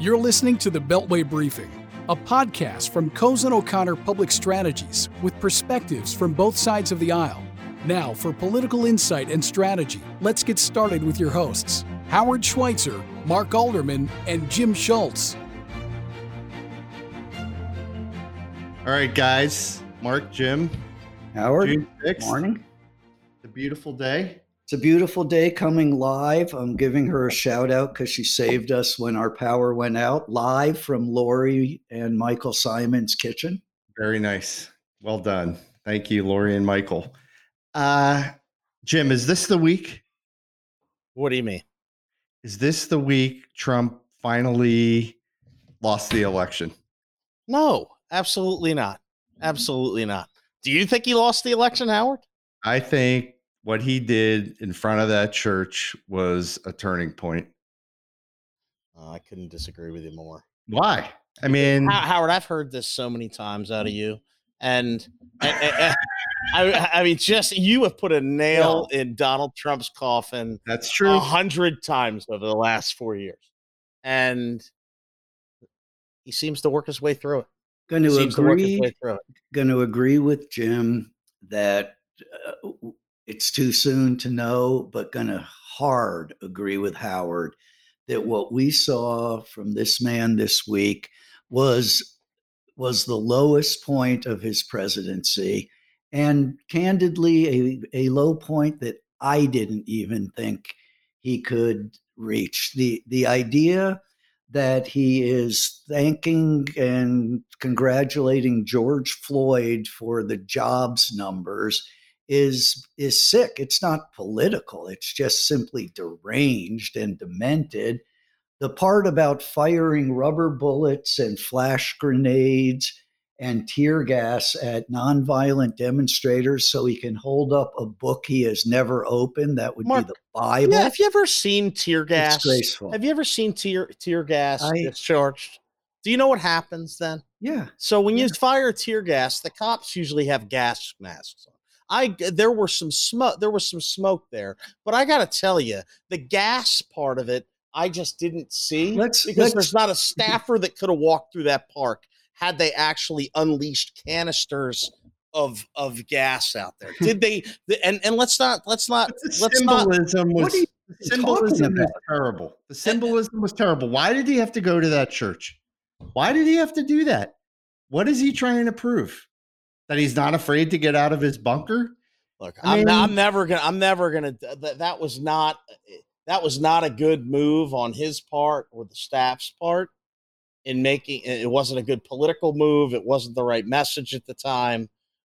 You're listening to the Beltway Briefing, a podcast from Cozen O'Connor Public Strategies with perspectives from both sides of the aisle. Now, for political insight and strategy, let's get started with your hosts, Howard Schweitzer, Mark Alderman, and Jim Schultz. All right, guys. Mark, Jim. Howard, June 6th, morning. The beautiful day. It's a beautiful day coming live. I'm giving her a shout out because she saved us when our power went out. Live from Lori and Michael Simon's kitchen. Very nice. Well done. Thank you, Lori and Michael. Uh, Jim, is this the week? What do you mean? Is this the week Trump finally lost the election? No, absolutely not. Absolutely not. Do you think he lost the election, Howard? I think what he did in front of that church was a turning point. Uh, I couldn't disagree with you more. Why? I mean, Howard, I've heard this so many times out of you, and, and, and I, I, mean, just you have put a nail yeah. in Donald Trump's coffin. That's true. A hundred times over the last four years, and he seems to work his way through it. Going to agree. To going to agree with Jim that uh, it's too soon to know, but going to hard agree with Howard that what we saw from this man this week was was the lowest point of his presidency and candidly a, a low point that I didn't even think he could reach. The the idea that he is thanking and congratulating George Floyd for the jobs numbers is is sick. It's not political. It's just simply deranged and demented. The part about firing rubber bullets and flash grenades and tear gas at nonviolent demonstrators so he can hold up a book he has never opened that would Mark, be the Bible. Yeah, have you ever seen tear gas? It's graceful. Have you ever seen tear tear gas I, discharged? Do you know what happens then? Yeah. So when yeah. you fire tear gas, the cops usually have gas masks on. I there were some smoke there was some smoke there, but I got to tell you, the gas part of it I just didn't see let's, because let's, there's not a staffer that could have walked through that park had they actually unleashed canisters of of gas out there. Did they? And and let's not let's not let's symbolism not, was the symbolism was terrible. The symbolism was terrible. Why did he have to go to that church? Why did he have to do that? What is he trying to prove? That he's not afraid to get out of his bunker? Look, I am I'm never gonna. I'm never gonna. That, that was not. That was not a good move on his part or the staff's part in making. It wasn't a good political move. It wasn't the right message at the time.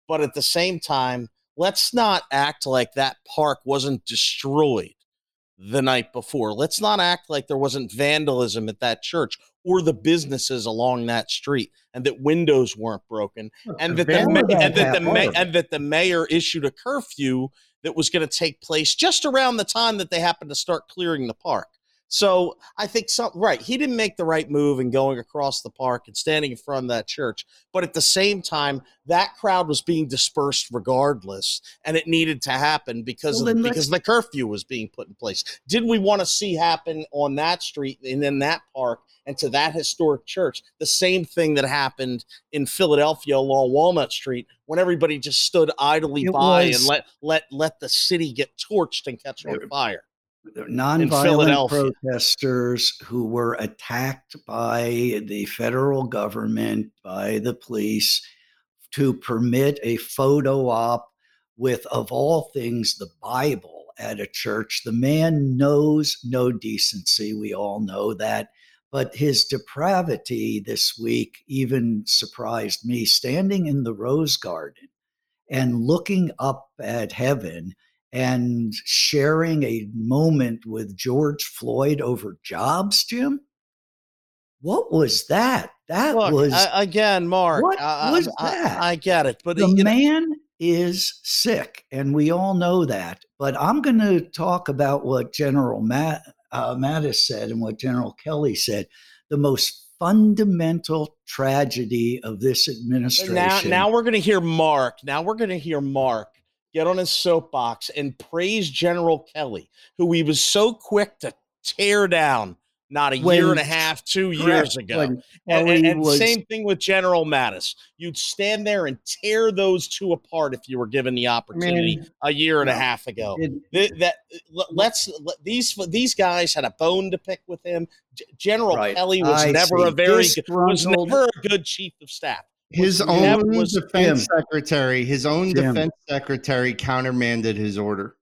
But at the same time, let's not act like that park wasn't destroyed the night before. Let's not act like there wasn't vandalism at that church or the businesses along that street and that windows weren't broken and that, the, and, that the and that the mayor issued a curfew that was going to take place just around the time that they happened to start clearing the park. So I think some right. He didn't make the right move in going across the park and standing in front of that church. But at the same time, that crowd was being dispersed regardless, and it needed to happen because well, of, because the curfew was being put in place. Did we want to see happen on that street and in that park and to that historic church the same thing that happened in Philadelphia along Walnut Street when everybody just stood idly it by was, and let let let the city get torched and catch on fire? nonviolent protesters who were attacked by the federal government, by the police, to permit a photo op with, of all things, the Bible at a church. The man knows no decency. We all know that. But his depravity this week even surprised me. Standing in the Rose Garden and looking up at heaven and sharing a moment with George Floyd over jobs, Jim? What was that? That Look, was I, again, Mark. What I, was I, that? I, get it, but uh, the man know. is sick, and we all know that. But I'm going to talk about what General Matt, uh, Mattis said and what General Kelly said. The most fundamental tragedy of this administration. Now, now we're going to hear Mark. Now we're going to hear Mark get on his soapbox and praise General Kelly, who he was so quick to tear down not a when, year and a half, two years ago. and, and, and was, same thing with General Mattis. You'd stand there and tear those two apart if you were given the opportunity I mean, a year and a half ago. It, that, let's let, these these guys had a bone to pick with him. General right. Kelly was I never a very good, was never a good chief of staff. His own defense secretary, his own Jim. defense secretary countermanded his order.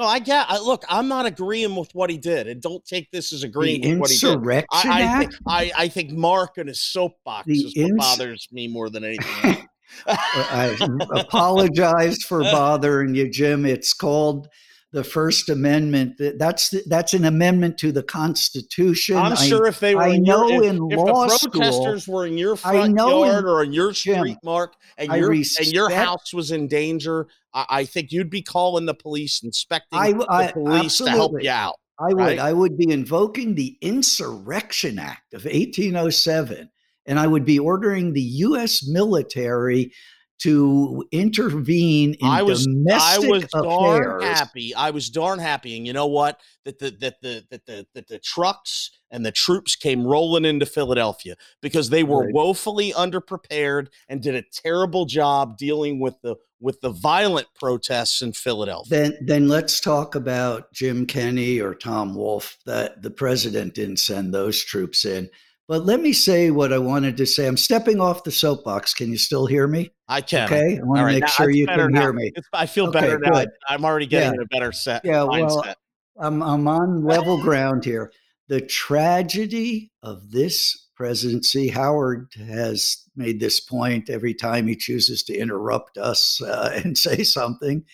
No, I get. I, look, I'm not agreeing with what he did, and don't take this as agreeing the with what he did. I, I, think, I, I think Mark and his soapbox the is ins- what bothers me more than anything. I apologize for bothering you, Jim. It's called the First Amendment. That's that's an amendment to the Constitution. I'm sure if they were, I know your, if, in if law the protesters school, were in your front yard in, or in your street, Jim, Mark, and your respect, and your house was in danger, I, I, think you'd be calling the police, inspecting I, I, the police absolutely. to help you out. I would. Right? I would be invoking the Insurrection Act of 1807, and I would be ordering the U.S. military to intervene in I was, domestic I was affairs. darn happy. I was darn happy, and you know what? That the that the that the that the trucks and the troops came rolling into Philadelphia because they were right. woefully underprepared and did a terrible job dealing with the with the violent protests in Philadelphia. Then then let's talk about Jim Kenney or Tom Wolf. That the president didn't send those troops in. But let me say what I wanted to say. I'm stepping off the soapbox. Can you still hear me? I can. Okay. I want to make sure you can now. hear me. It's, I feel okay, better now. Good. I'm already getting yeah. a better set. Yeah. Mindset. Well, I'm, I'm on level ground here. The tragedy of this presidency, Howard has made this point every time he chooses to interrupt us uh, and say something.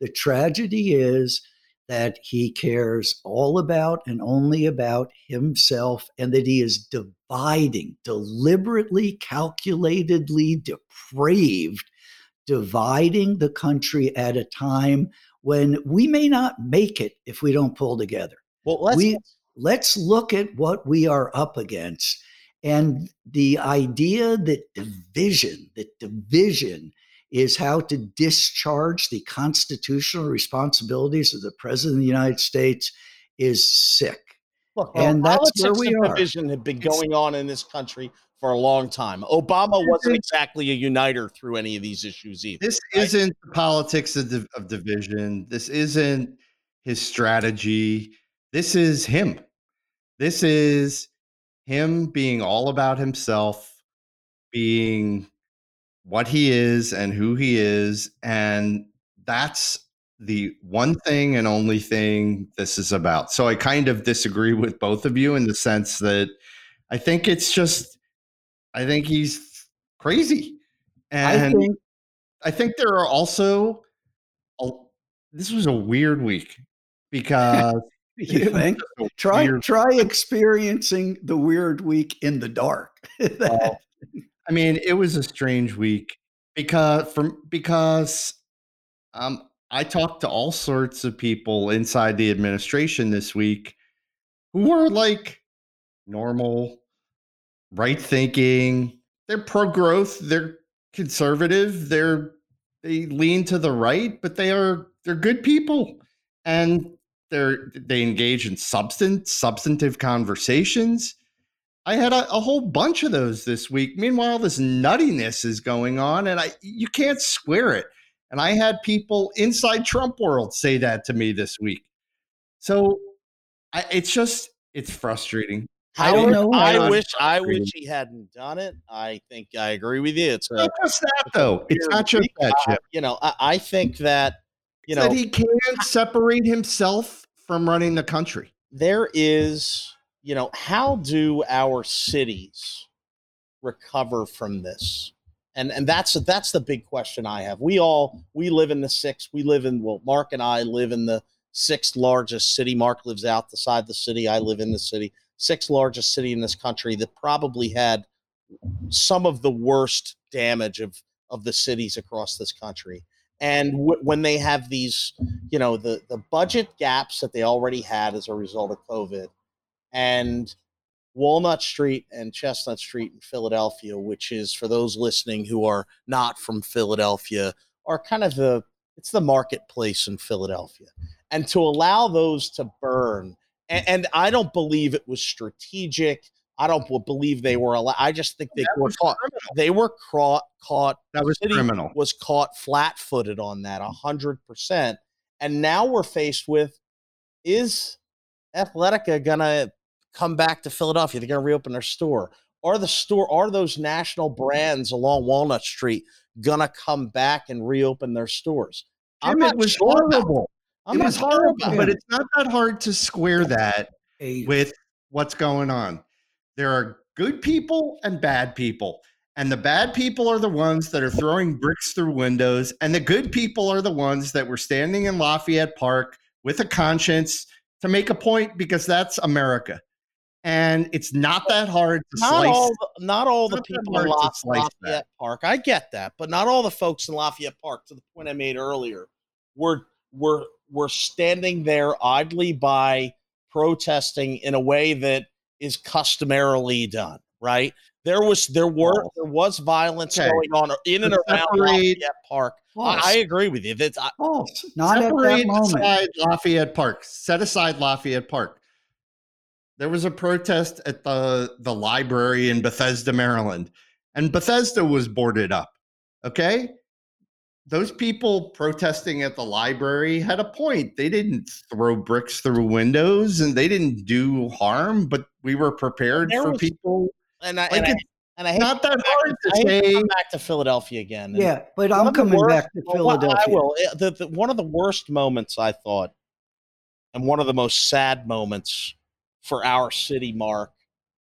The tragedy is that he cares all about and only about himself, and that he is dividing, deliberately, calculatedly depraved, dividing the country at a time when we may not make it if we don't pull together. Well, let's, we, let's look at what we are up against. And the idea that division, that division is how to discharge the constitutional responsibilities of the president of the United States is sick. Look, and that's where we are. Division had been going on in this country for a long time. Obama wasn't exactly a uniter through any of these issues either. This right? isn't politics of, of division. This isn't his strategy. This is him. This is him being all about himself, being what he is and who he is. And that's the one thing and only thing this is about. So I kind of disagree with both of you in the sense that I think it's just, I think he's crazy. And I think, I think there are also, a, this was a weird week because. you think? Try try experiencing the weird week in the dark. well, I mean, it was a strange week because from because um I talked to all sorts of people inside the administration this week who were like normal, right thinking. They're pro growth, they're conservative, they're they lean to the right, but they are they're good people. And they're they engage in substance substantive conversations I had a, a, whole bunch of those this week. Meanwhile, this nuttiness is going on, and I you can't square it. And I had people inside Trump world say that to me this week. So I, it's just it's frustrating. I don't know. I wish I wish he hadn't done it. I think I agree with you. It's not just that though. It's not just that. Uh, you know, I, I, think that you know that he can't separate himself from running the country. There is you know, how do our cities recover from this? And and that's that's the big question I have. We all we live in the sixth. We live in well, Mark and I live in the sixth largest city. Mark lives outside the city. I live in the city. Sixth largest city in this country that probably had some of the worst damage of of the cities across this country. And w- when they have these, you know, the the budget gaps that they already had as a result of COVID, and Walnut Street and Chestnut Street in Philadelphia, which is for those listening who are not from Philadelphia, are kind of the it's the marketplace in Philadelphia. And to allow those to burn and, and I don't believe it was strategic. I don't believe they were allowed. I just think they that were caught. Criminal. They were caught. Caught. That was criminal. Was caught flat-footed on that, hundred percent. And now we're faced with: Is Athletica gonna come back to Philadelphia? They're gonna reopen their store. Are the store? Are those national mm-hmm. brands along Walnut Street gonna come back and reopen their stores? I'm Jim, it was sure horrible. it was horrible, but it's not that hard to square that with what's going on. There are good people and bad people. And the bad people are the ones that are throwing bricks through windows, and the good people are the ones that were standing in Lafayette Park with a conscience to make a point because that's America. And it's not that hard to not slice. All the, not all the people in Lafayette that. Park. I get that, but not all the folks in Lafayette Park. To the point I made earlier, were were were standing there idly by, protesting in a way that is customarily done, right? There was there were there was violence okay. going on in and around Lafayette Park. I, I, agree with you. That's. Not at that moment. Lafayette Park. Set aside Lafayette Park. There was a protest at the the library in Bethesda, Maryland, and Bethesda was boarded up. Okay, those people protesting at the library had a point. They didn't throw bricks through windows and they didn't do harm, but we were prepared for was, people. And I, like and, I, and I hate not that hard to, say. To come back to Philadelphia again. Yeah, but I'm coming worst, back to Philadelphia. I will. Eh, the, the, one of the worst moments I thought, and one of the most sad moments for our city, Mark,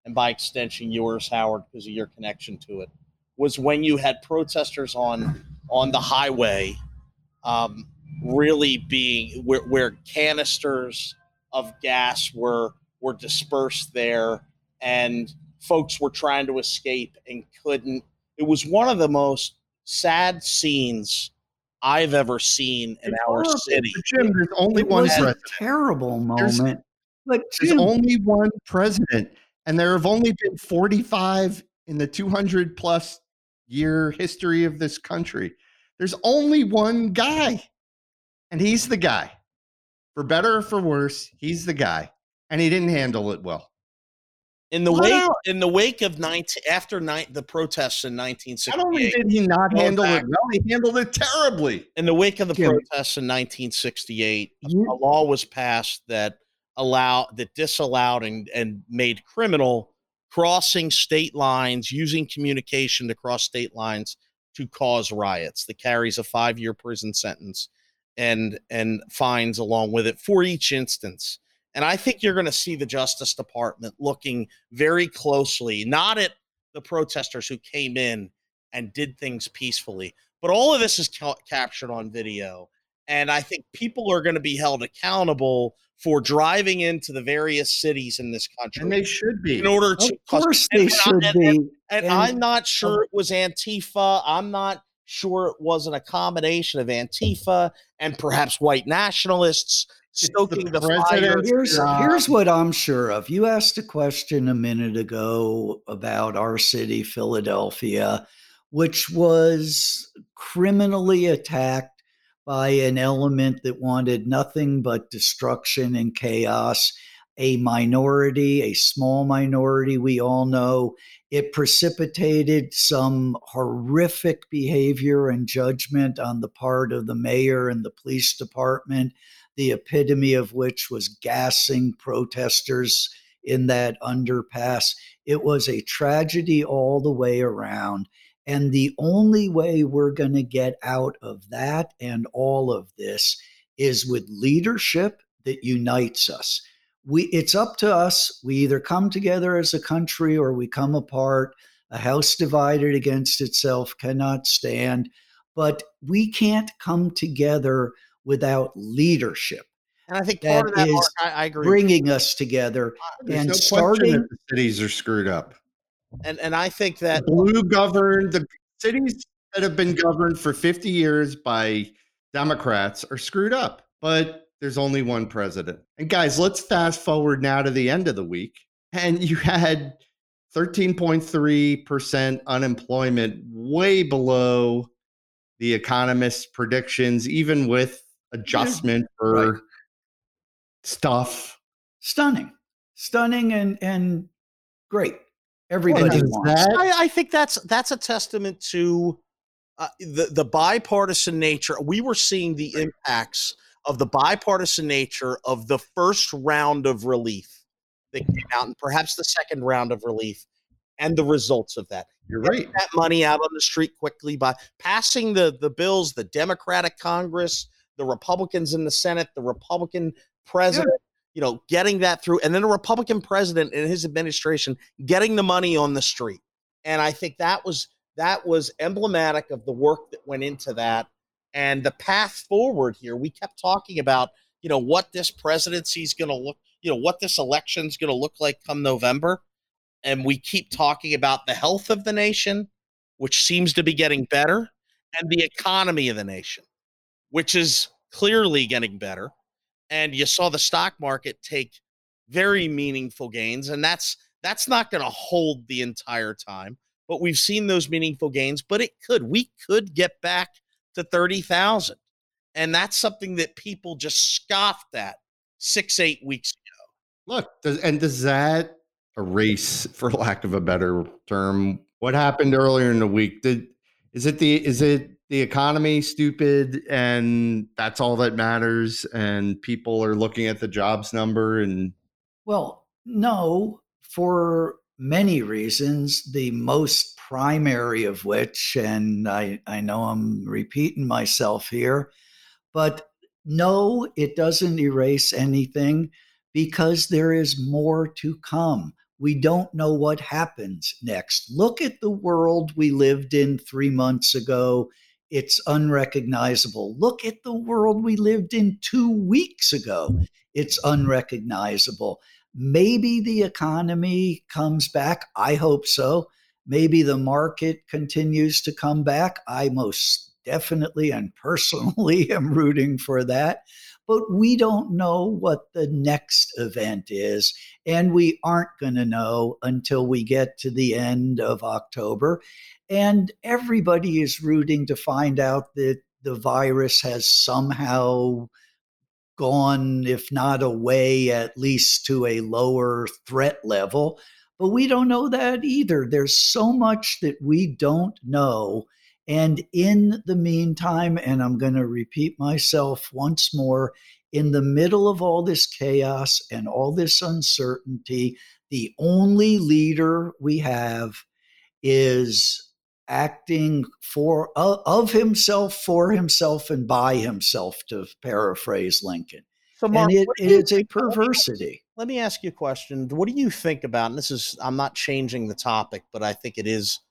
and by extension yours, Howard, because of your connection to it, was when you had protesters on on the highway um, really being where, where canisters of gas were were dispersed there and folks were trying to escape and couldn't it was one of the most sad scenes I've ever seen in it's our horrible. city. Jim, there's only it one president. terrible moment. There's, but Jim, there's only one president, and there have only been 45 in the 200 plus year history of this country. There's only one guy, and he's the guy. For better or for worse, he's the guy, and he didn't handle it well. In the wake, in the wake of 19, after night the protests in 1968. Not only did he not handle back, it well, he handled it terribly. In the wake of the protests in 1968, you, a law was passed that allowed that disallowed and, and made criminal crossing state lines, using communication to cross state lines to cause riots that carries a five year prison sentence and and fines along with it for each instance. And I think you're going to see the Justice Department looking very closely, not at the protesters who came in and did things peacefully, but all of this is ca- captured on video. And I think people are going to be held accountable for driving into the various cities in this country. And they should be. In order to. Of course, they should and, be. And, and, and I'm not sure it was Antifa. I'm not sure it wasn't a combination of Antifa and perhaps white nationalists stoking the, the fire. Here's, here's what I'm sure of. You asked a question a minute ago about our city, Philadelphia, which was criminally attacked by an element that wanted nothing but destruction and chaos. A minority, a small minority, we all know. It precipitated some horrific behavior and judgment on the part of the mayor and the police department, the epitome of which was gassing protesters in that underpass. It was a tragedy all the way around. And the only way we're going to get out of that and all of this is with leadership that unites us. We, it's up to us. We either come together as a country or we come apart. A house divided against itself cannot stand. But we can't come together without leadership. And I think of that, Mark, I, I, agree, bringing us together and no starting. the cities are screwed up. And and I think that the blue governed the cities that have been governed for 50 years by Democrats are screwed up. But there's only one president. And guys, let's fast forward now to the end of the week. And you had 13.3% unemployment, way below the economists' predictions, even with adjustment yeah, for right. stuff stunning, stunning, and and great. Everybody wants. That? I, I, think that's that's a testament to uh, the the bipartisan nature. We were seeing the impacts of the bipartisan nature of the first round of relief that came out, and perhaps the second round of relief, and the results of that. You're right. That money out on the street quickly by passing the the bills, the Democratic Congress, the Republicans in the Senate, the Republican president. Yeah you know, getting that through, and then a Republican president and his administration getting the money on the street. And I think that was that was emblematic of the work that went into that and the path forward here. We kept talking about, you know, what this presidency is going to look, you know, what this election is going to look like come November. And we keep talking about the health of the nation, which seems to be getting better, and the economy of the nation, which is clearly getting better and you saw the stock market take very meaningful gains and that's that's not going to hold the entire time but we've seen those meaningful gains but it could we could get back to 30,000 and that's something that people just scoffed at 6 8 weeks ago. Look does, and does that erase for lack of a better term what happened earlier in the week? Did is it the is it the economy stupid and that's all that matters and people are looking at the jobs number and well no for many reasons the most primary of which and i i know i'm repeating myself here but no it doesn't erase anything because there is more to come we don't know what happens next. Look at the world we lived in three months ago it's unrecognizable. Look at the world we lived in two weeks ago. It's unrecognizable. Maybe the economy comes back. I hope so. Maybe the market continues to come back. I most definitely and personally am rooting for that. But we don't know what the next event is. And we aren't going to know until we get to the end of October. And everybody is rooting to find out that the virus has somehow gone, if not away, at least to a lower threat level. But we don't know that either. There's so much that we don't know. And in the meantime, and I'm going to repeat myself once more, in the middle of all this chaos and all this uncertainty, the only leader we have is acting for uh, of himself for himself and by himself to paraphrase lincoln. So Mark, and it, it is a perversity. let me ask you a question. What do you think about and this is i'm not changing the topic but i think it is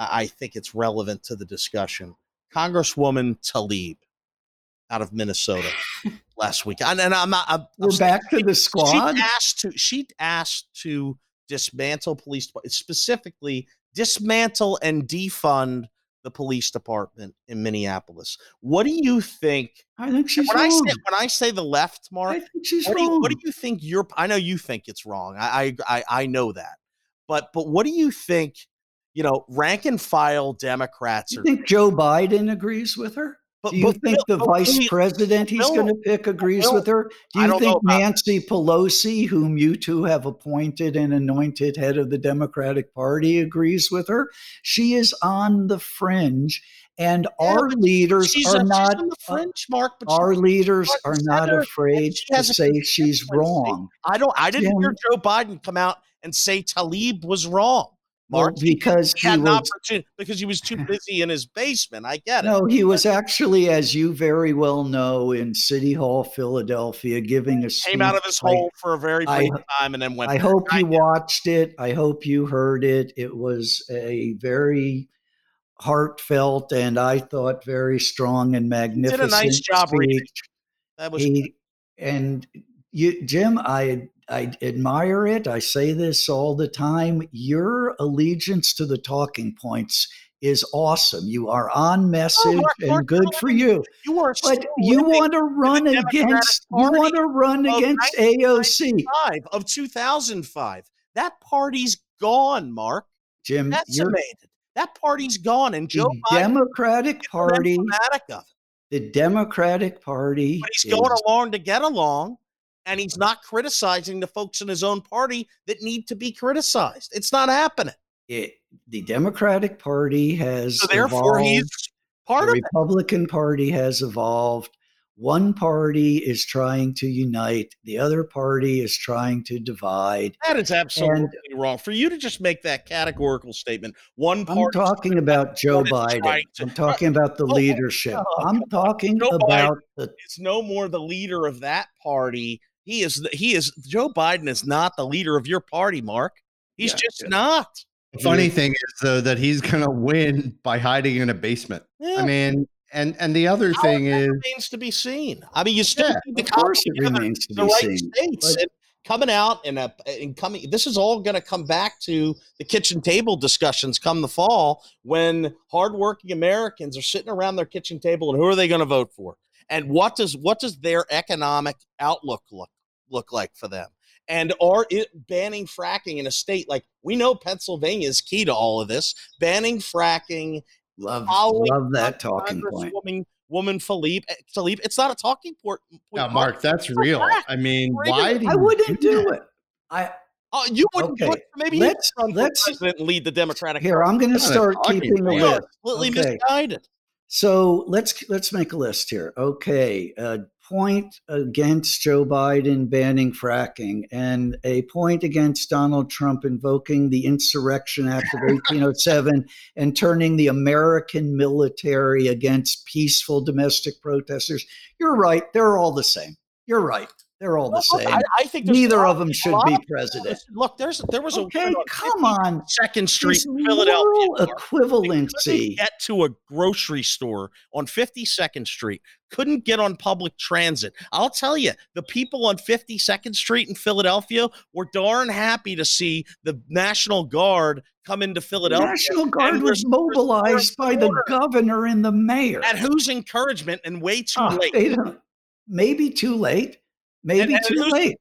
i think it's relevant to the discussion congresswoman Tlaib out of minnesota last week and, and i'm not I'm, we're I'm back saying, to the squad she asked to she asked to dismantle police specifically dismantle and defund the police department in Minneapolis. What do you think? I think she's when wrong. I say when I say the left, Mark, I think she's what wrong. Do you, what do you think? You're. I know you think it's wrong. I, I I know that, but but what do you think? You know, rank and file Democrats. You are, think Joe Biden agrees with her? But, Do you think Bill, the vice president he's going to pick agrees Bill, with her? Do you think Nancy Pelosi, whom you two have appointed and anointed head of the Democratic Party, agrees with her? She is on the fringe. And yeah, our leaders are a, not uh, fringe, Mark. our leaders are not afraid to say she's wrong. I don't. I didn't hear Joe Biden come out and say Tlaib was wrong. Mark, well, because he, he had was, an opportunity because he was too busy in his basement. I get it. No, he was actually, as you very well know, in City Hall, Philadelphia, giving a came out of his hole for a very brief I, time and then went. I hope you watched it. I hope you heard it. It was a very heartfelt and I thought very strong and magnificent. Did a nice job speech. reading. That was he, and you, Jim. I I admire it. I say this all the time. Your allegiance to the talking points is awesome. You are on oh, message oh, Mark, and Mark, good for you. You are, but you want to run against. You want to run against AOC of 2005. That party's gone, Mark. Jim, decimated. That party's gone, and Joe the Biden Democratic Party. The Democratic Party. But he's is, going along to get along and he's not criticizing the folks in his own party that need to be criticized. It's not happening. It, the Democratic Party has so therefore evolved. he's part the of Republican Party has evolved. One party is trying to unite, the other party is trying to divide. That is absolutely and, wrong. For you to just make that categorical statement, one I'm talking about Joe Biden. To, I'm talking about the oh, leadership. Oh, I'm talking Joe about Biden the. It's no more the leader of that party. He is. He is. Joe Biden is not the leader of your party, Mark. He's yeah, just yeah. not. The funny mm-hmm. thing is, though, that he's going to win by hiding in a basement. Yeah. I mean, and and the other How thing is remains to be seen. I mean, you still yeah, need to of course it remains to be right seen. States and coming out and a and coming. This is all going to come back to the kitchen table discussions come the fall when hardworking Americans are sitting around their kitchen table and who are they going to vote for? And what does what does their economic outlook look look like for them? And are it banning fracking in a state like we know Pennsylvania is key to all of this, banning fracking Love, love that talking point. Woman, woman Philippe, eh, Philippe, it's not a talking point. Yeah, Mark, that's real. I mean, why? Do you I wouldn't do it. I. Oh, you wouldn't. Okay. maybe let's let's president lead the Democratic. Here, I'm going to start keeping a list. Completely okay. misguided. So let's let's make a list here. Okay, uh, point against Joe Biden banning fracking and a point against Donald Trump invoking the Insurrection Act of 1807 and turning the American military against peaceful domestic protesters. You're right. They're all the same. You're right. They're all the same. I, I think neither of them should be president. Look, there's there was okay, a come on Second Street, Philadelphia. Equivalency. Get to a grocery store on 52nd Street. Couldn't get on public transit. I'll tell you, the people on 52nd Street in Philadelphia were darn happy to see the National Guard come into Philadelphia. The National Guard was mobilized by the governor and the mayor. At whose encouragement and way too oh, late. Maybe too late Maybe and, and too late.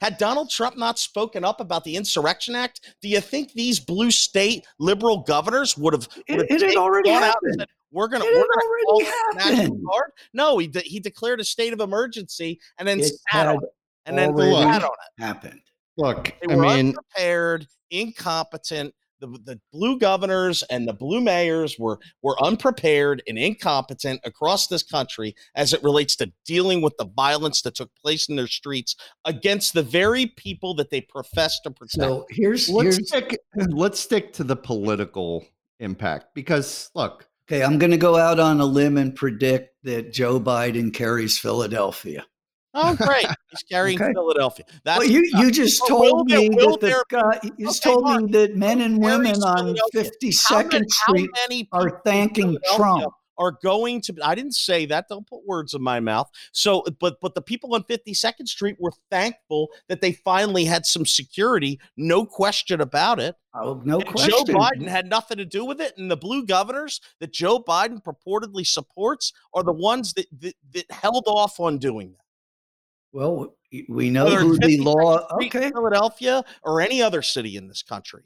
Had Donald Trump not spoken up about the Insurrection Act, do you think these blue state liberal governors would have? It, it had already happened. Said, we're going to we're going to National Guard. No, he he declared a state of emergency and then it sat on it, and then sat on it. Happened. Look, they I mean, unprepared, incompetent the, the blue governors and the blue mayors were were unprepared and incompetent across this country as it relates to dealing with the violence that took place in their streets against the very people that they profess to protect. So here's let's here's, stick let's stick to the political impact because look. Okay, I'm going to go out on a limb and predict that Joe Biden carries Philadelphia. Oh, great! He's carrying okay. Philadelphia. That's well, you you just oh, told me there, that the guy, you just okay, told Mark, me that men and women on 52nd Street are thanking Trump. Are going to. I didn't say that. Don't put words in my mouth. So, but but the people on 52nd Street were thankful that they finally had some security. No question about it. Oh, no and question. Joe Biden had nothing to do with it, and the blue governors that Joe Biden purportedly supports are the ones that that, that held off on doing that. Well, we know Whether who the law. Okay, Philadelphia or any other city in this country,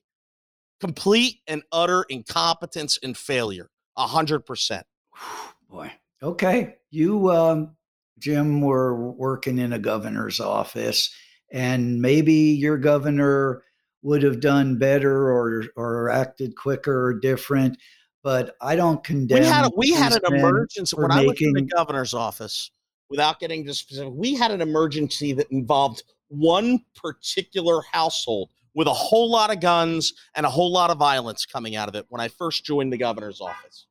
complete and utter incompetence and failure, a hundred percent. Boy, okay, you, um, Jim, were working in a governor's office, and maybe your governor would have done better or or acted quicker or different. But I don't condemn. We had we had an emergency when making, I was in the governor's office without getting to specific, we had an emergency that involved one particular household with a whole lot of guns and a whole lot of violence coming out of it when I first joined the governor's office.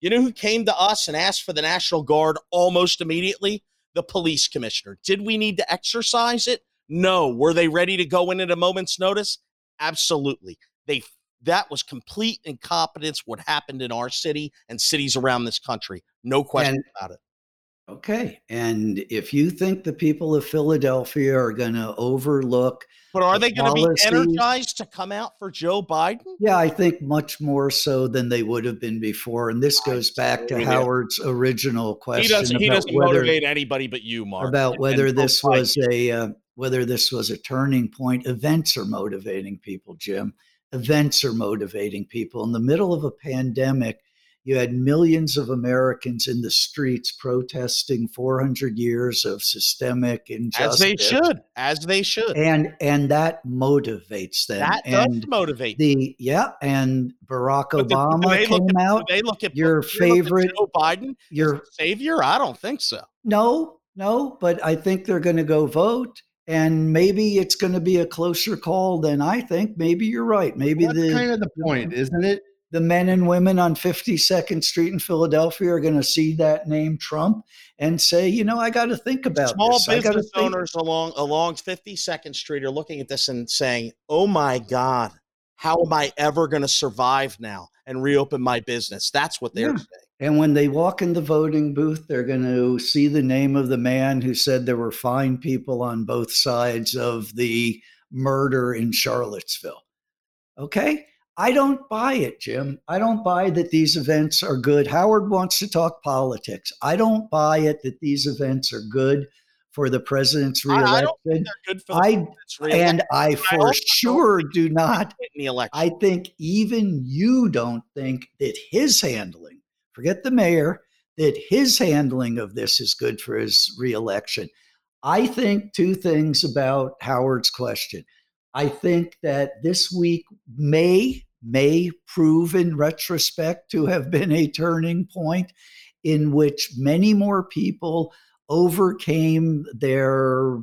You know who came to us and asked for the National Guard almost immediately? The police commissioner. Did we need to exercise it? No. Were they ready to go in at a moment's notice? Absolutely. They that was complete incompetence what happened in our city and cities around this country. No question and, about it. Okay. And if you think the people of Philadelphia are going to overlook. But are they going to be energized to come out for Joe Biden? Yeah, I think much more so than they would have been before. And this goes back to Howard's original question. He doesn't, he doesn't whether, motivate anybody but you, Mark. About whether this was a uh, whether this was a turning point. Events are motivating people, Jim. Events are motivating people. In the middle of a pandemic, You had millions of Americans in the streets protesting 400 years of systemic injustice. As they should, as they should, and and that motivates them. That and does motivate the yeah. And Barack but Obama do, do came at, out. they look at your favorite Joe Biden, your savior. I don't think so. No, no, but I think they're going to go vote and maybe it's going to be a closer call than I think. Maybe you're right. Maybe That's the kind of the point, isn't it? The men and women on 52nd Street in Philadelphia are going to see that name Trump and say, you know, I got to think about Small this. business owners along along 52nd Street are looking at this and saying, "Oh my God, how am I ever going to survive now and reopen my business?" That's what they're yeah. saying. And when they walk in the voting booth, they're going to see the name of the man who said there were fine people on both sides of the murder in Charlottesville. Okay. I don't buy it, Jim. I don't buy that these events are good. Howard wants to talk politics. I don't buy it that these events are good for the president's reelection. I, I and I for I sure do not. I think even you don't think that his handling forget the mayor, that his handling of this is good for his reelection. I think two things about Howard's question. I think that this week may may prove in retrospect to have been a turning point in which many more people overcame their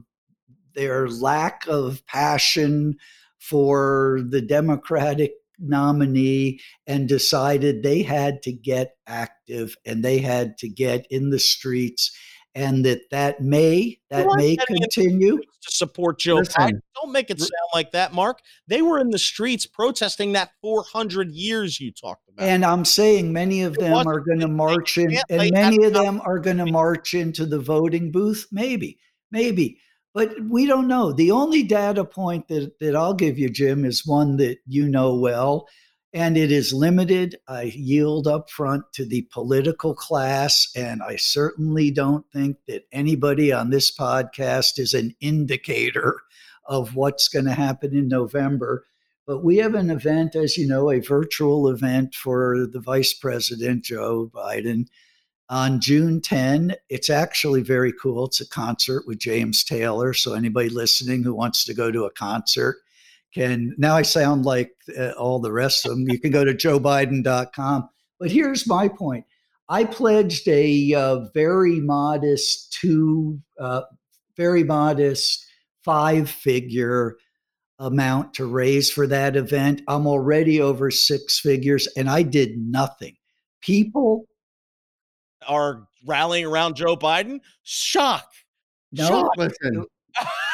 their lack of passion for the democratic nominee and decided they had to get active and they had to get in the streets and that that may that may continue to support Joe Biden. Don't make it sound like that, Mark. They were in the streets protesting that 400 years you talked about. And I'm saying many of them are going to march in, and many of them are going to march into the voting booth. Maybe, maybe. But we don't know. The only data point that, that I'll give you, Jim, is one that you know well, and it is limited. I yield up front to the political class, and I certainly don't think that anybody on this podcast is an indicator of what's going to happen in November. But we have an event, as you know, a virtual event for the Vice President, Joe Biden on June 10. It's actually very cool. It's a concert with James Taylor. So anybody listening who wants to go to a concert can now I sound like uh, all the rest of them. You can go to joebiden.com. But here's my point. I pledged a uh, very modest two, uh, very modest five figure amount to raise for that event. I'm already over six figures and I did nothing. People are rallying around Joe Biden. Shock. No, Shock. listen.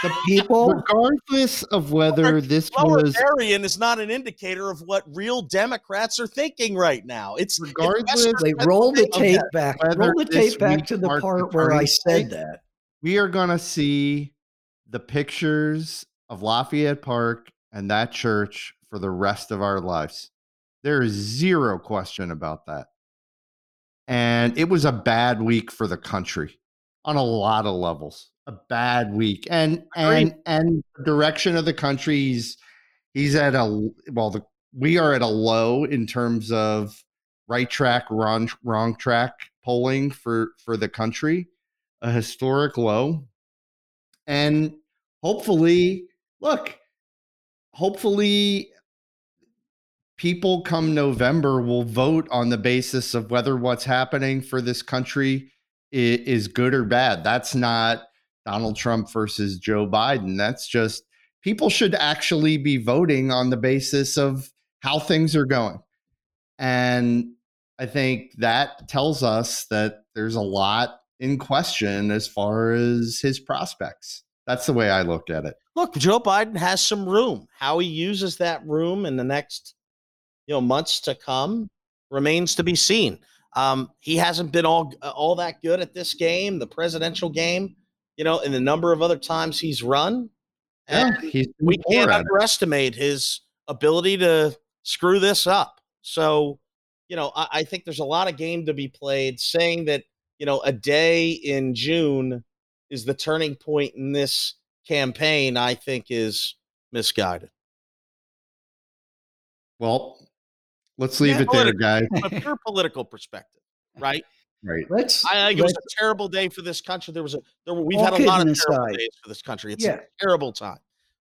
The people, regardless of whether this was is not an indicator of what real Democrats are thinking right now. It's regardless. Wait, roll the tape back. Roll the tape back to the part where I said that. We are going to see the pictures of Lafayette Park and that church for the rest of our lives. There is zero question about that and it was a bad week for the country on a lot of levels. A bad week, and and and direction of the country. He's he's at a well. The, we are at a low in terms of right track, wrong wrong track polling for for the country, a historic low, and hopefully, look, hopefully people come November will vote on the basis of whether what's happening for this country is, is, good or bad. That's not Donald Trump versus Joe Biden. That's just people should actually be voting on the basis of how things are going. And I think that tells us that there's a lot in question as far as his prospects. That's the way I look at it. Look, Joe Biden has some room. How he uses that room in the next you know months to come remains to be seen. Um, he hasn't been all all that good at this game, the presidential game, you know, in the number of other times he's run. And yeah, we can't underestimate his ability to screw this up. So, you know, I, I think there's a lot of game to be played. Saying that, you know, a day in June is the turning point in this campaign, I think is misguided. Well, Let's leave yeah, it there, guys. From a pure political perspective, right? Right. Let's. I think it was a terrible day for this country. There was a. There were, we've had a lot of terrible aside. days for this country. It's yeah. a terrible time.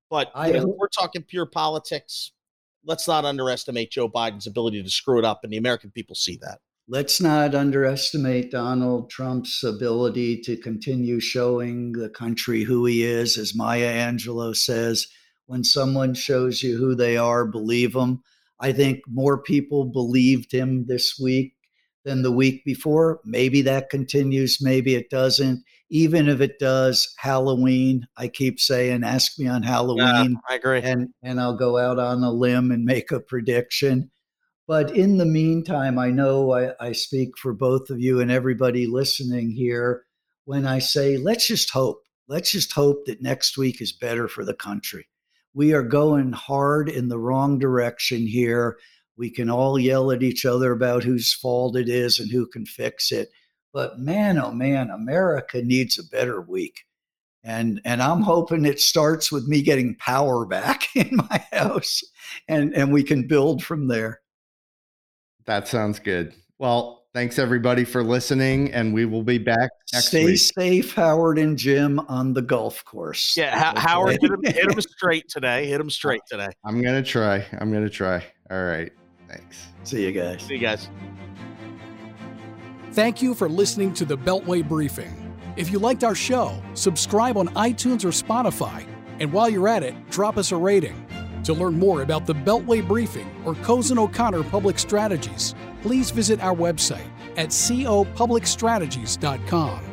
But I, know, we're talking pure politics. Let's not underestimate Joe Biden's ability to screw it up, and the American people see that. Let's not underestimate Donald Trump's ability to continue showing the country who he is. As Maya Angelou says, when someone shows you who they are, believe them. I think more people believed him this week than the week before. Maybe that continues, maybe it doesn't. Even if it does, Halloween, I keep saying, ask me on Halloween. Yeah, I agree. And and I'll go out on a limb and make a prediction. But in the meantime, I know I, I speak for both of you and everybody listening here when I say, let's just hope. Let's just hope that next week is better for the country. We are going hard in the wrong direction here. We can all yell at each other about whose fault it is and who can fix it. But man, oh man, America needs a better week. And and I'm hoping it starts with me getting power back in my house and, and we can build from there. That sounds good. Well, thanks everybody for listening, and we will be back next Stay week. safe, Howard and Jim, on the golf course. Yeah, okay. Howard hit him, hit him straight today. Hit him straight today. I'm gonna try. I'm gonna try. All right. Thanks. See you guys. See you guys. Thank you for listening to the Beltway Briefing. If you liked our show, subscribe on iTunes or Spotify, and while you're at it, drop us a rating. To learn more about the Beltway Briefing or Cozen O'Connor Public Strategies, please visit our website at copublicstrategies.com.